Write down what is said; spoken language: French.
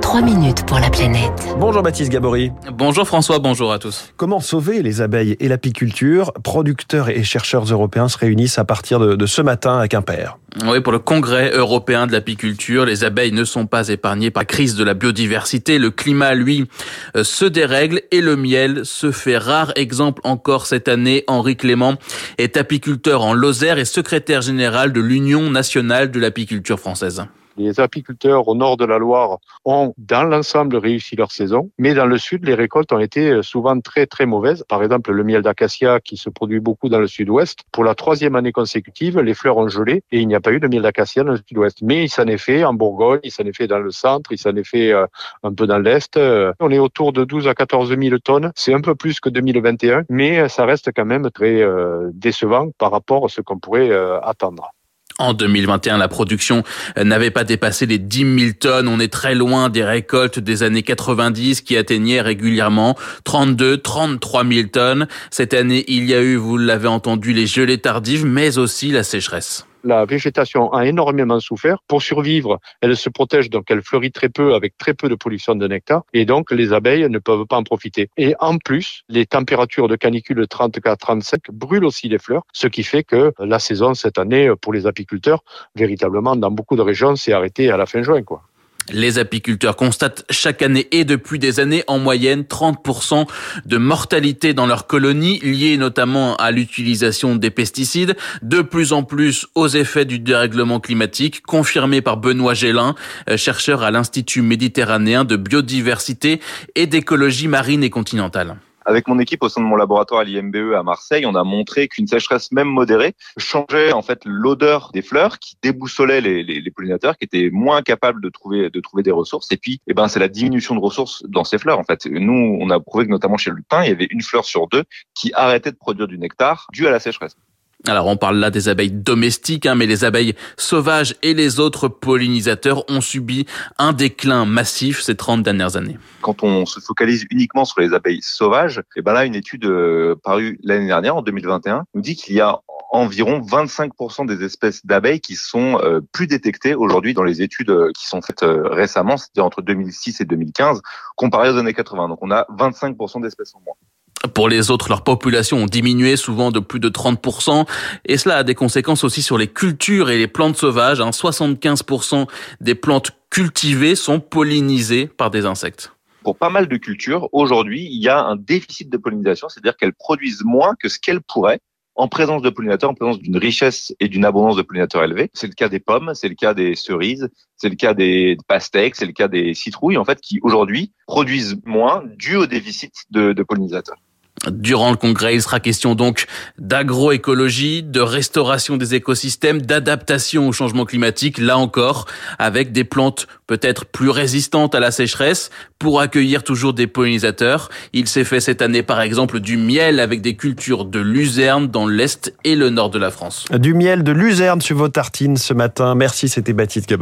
3 minutes pour la planète. Bonjour Baptiste Gabory. Bonjour François, bonjour à tous. Comment sauver les abeilles et l'apiculture? Producteurs et chercheurs européens se réunissent à partir de, de ce matin à Quimper. Oui, pour le Congrès européen de l'apiculture, les abeilles ne sont pas épargnées par la crise de la biodiversité. Le climat, lui, euh, se dérègle et le miel se fait rare. Exemple encore cette année, Henri Clément est apiculteur en Lozère et secrétaire général de l'Union nationale de l'apiculture française. Les apiculteurs au nord de la Loire ont dans l'ensemble réussi leur saison, mais dans le sud, les récoltes ont été souvent très très mauvaises. Par exemple, le miel d'acacia qui se produit beaucoup dans le sud-ouest, pour la troisième année consécutive, les fleurs ont gelé et il n'y a pas eu de miel d'acacia dans le sud-ouest. Mais il s'en est fait en Bourgogne, il s'en est fait dans le centre, il s'en est fait euh, un peu dans l'est. On est autour de 12 à 14 000 tonnes. C'est un peu plus que 2021, mais ça reste quand même très euh, décevant par rapport à ce qu'on pourrait euh, attendre. En 2021, la production n'avait pas dépassé les 10 000 tonnes. On est très loin des récoltes des années 90 qui atteignaient régulièrement 32, 33 000 tonnes. Cette année, il y a eu, vous l'avez entendu, les gelées tardives, mais aussi la sécheresse la végétation a énormément souffert. Pour survivre, elle se protège, donc elle fleurit très peu avec très peu de production de nectar, et donc les abeilles ne peuvent pas en profiter. Et en plus, les températures de canicule 34-35 brûlent aussi les fleurs, ce qui fait que la saison cette année pour les apiculteurs, véritablement dans beaucoup de régions, s'est arrêtée à la fin juin, quoi. Les apiculteurs constatent chaque année et depuis des années en moyenne 30% de mortalité dans leurs colonies liées notamment à l'utilisation des pesticides, de plus en plus aux effets du dérèglement climatique, confirmé par Benoît Gélin, euh, chercheur à l'Institut méditerranéen de biodiversité et d'écologie marine et continentale. Avec mon équipe au sein de mon laboratoire à l'IMBE à Marseille, on a montré qu'une sécheresse même modérée changeait en fait l'odeur des fleurs, qui déboussolait les, pollinateurs, qui étaient moins capables de trouver de trouver des ressources. Et puis, eh ben, c'est la diminution de ressources dans ces fleurs. En fait, nous, on a prouvé que notamment chez le lupin, il y avait une fleur sur deux qui arrêtait de produire du nectar dû à la sécheresse. Alors on parle là des abeilles domestiques, hein, mais les abeilles sauvages et les autres pollinisateurs ont subi un déclin massif ces 30 dernières années. Quand on se focalise uniquement sur les abeilles sauvages, et eh ben là une étude euh, parue l'année dernière en 2021 nous dit qu'il y a environ 25% des espèces d'abeilles qui sont euh, plus détectées aujourd'hui dans les études euh, qui sont faites récemment, c'était entre 2006 et 2015, comparé aux années 80. Donc on a 25% d'espèces en moins. Pour les autres, leurs populations ont diminué souvent de plus de 30%, et cela a des conséquences aussi sur les cultures et les plantes sauvages. 75% hein. des plantes cultivées sont pollinisées par des insectes. Pour pas mal de cultures, aujourd'hui, il y a un déficit de pollinisation, c'est-à-dire qu'elles produisent moins que ce qu'elles pourraient en présence de pollinateurs, en présence d'une richesse et d'une abondance de pollinateurs élevés. C'est le cas des pommes, c'est le cas des cerises, c'est le cas des pastèques, c'est le cas des citrouilles, en fait, qui aujourd'hui produisent moins dû au déficit de, de pollinisateurs. Durant le congrès, il sera question donc d'agroécologie, de restauration des écosystèmes, d'adaptation au changement climatique, là encore, avec des plantes peut-être plus résistantes à la sécheresse pour accueillir toujours des pollinisateurs. Il s'est fait cette année par exemple du miel avec des cultures de luzerne dans l'est et le nord de la France. Du miel de luzerne sur vos tartines ce matin. Merci, c'était Baptiste Gabon.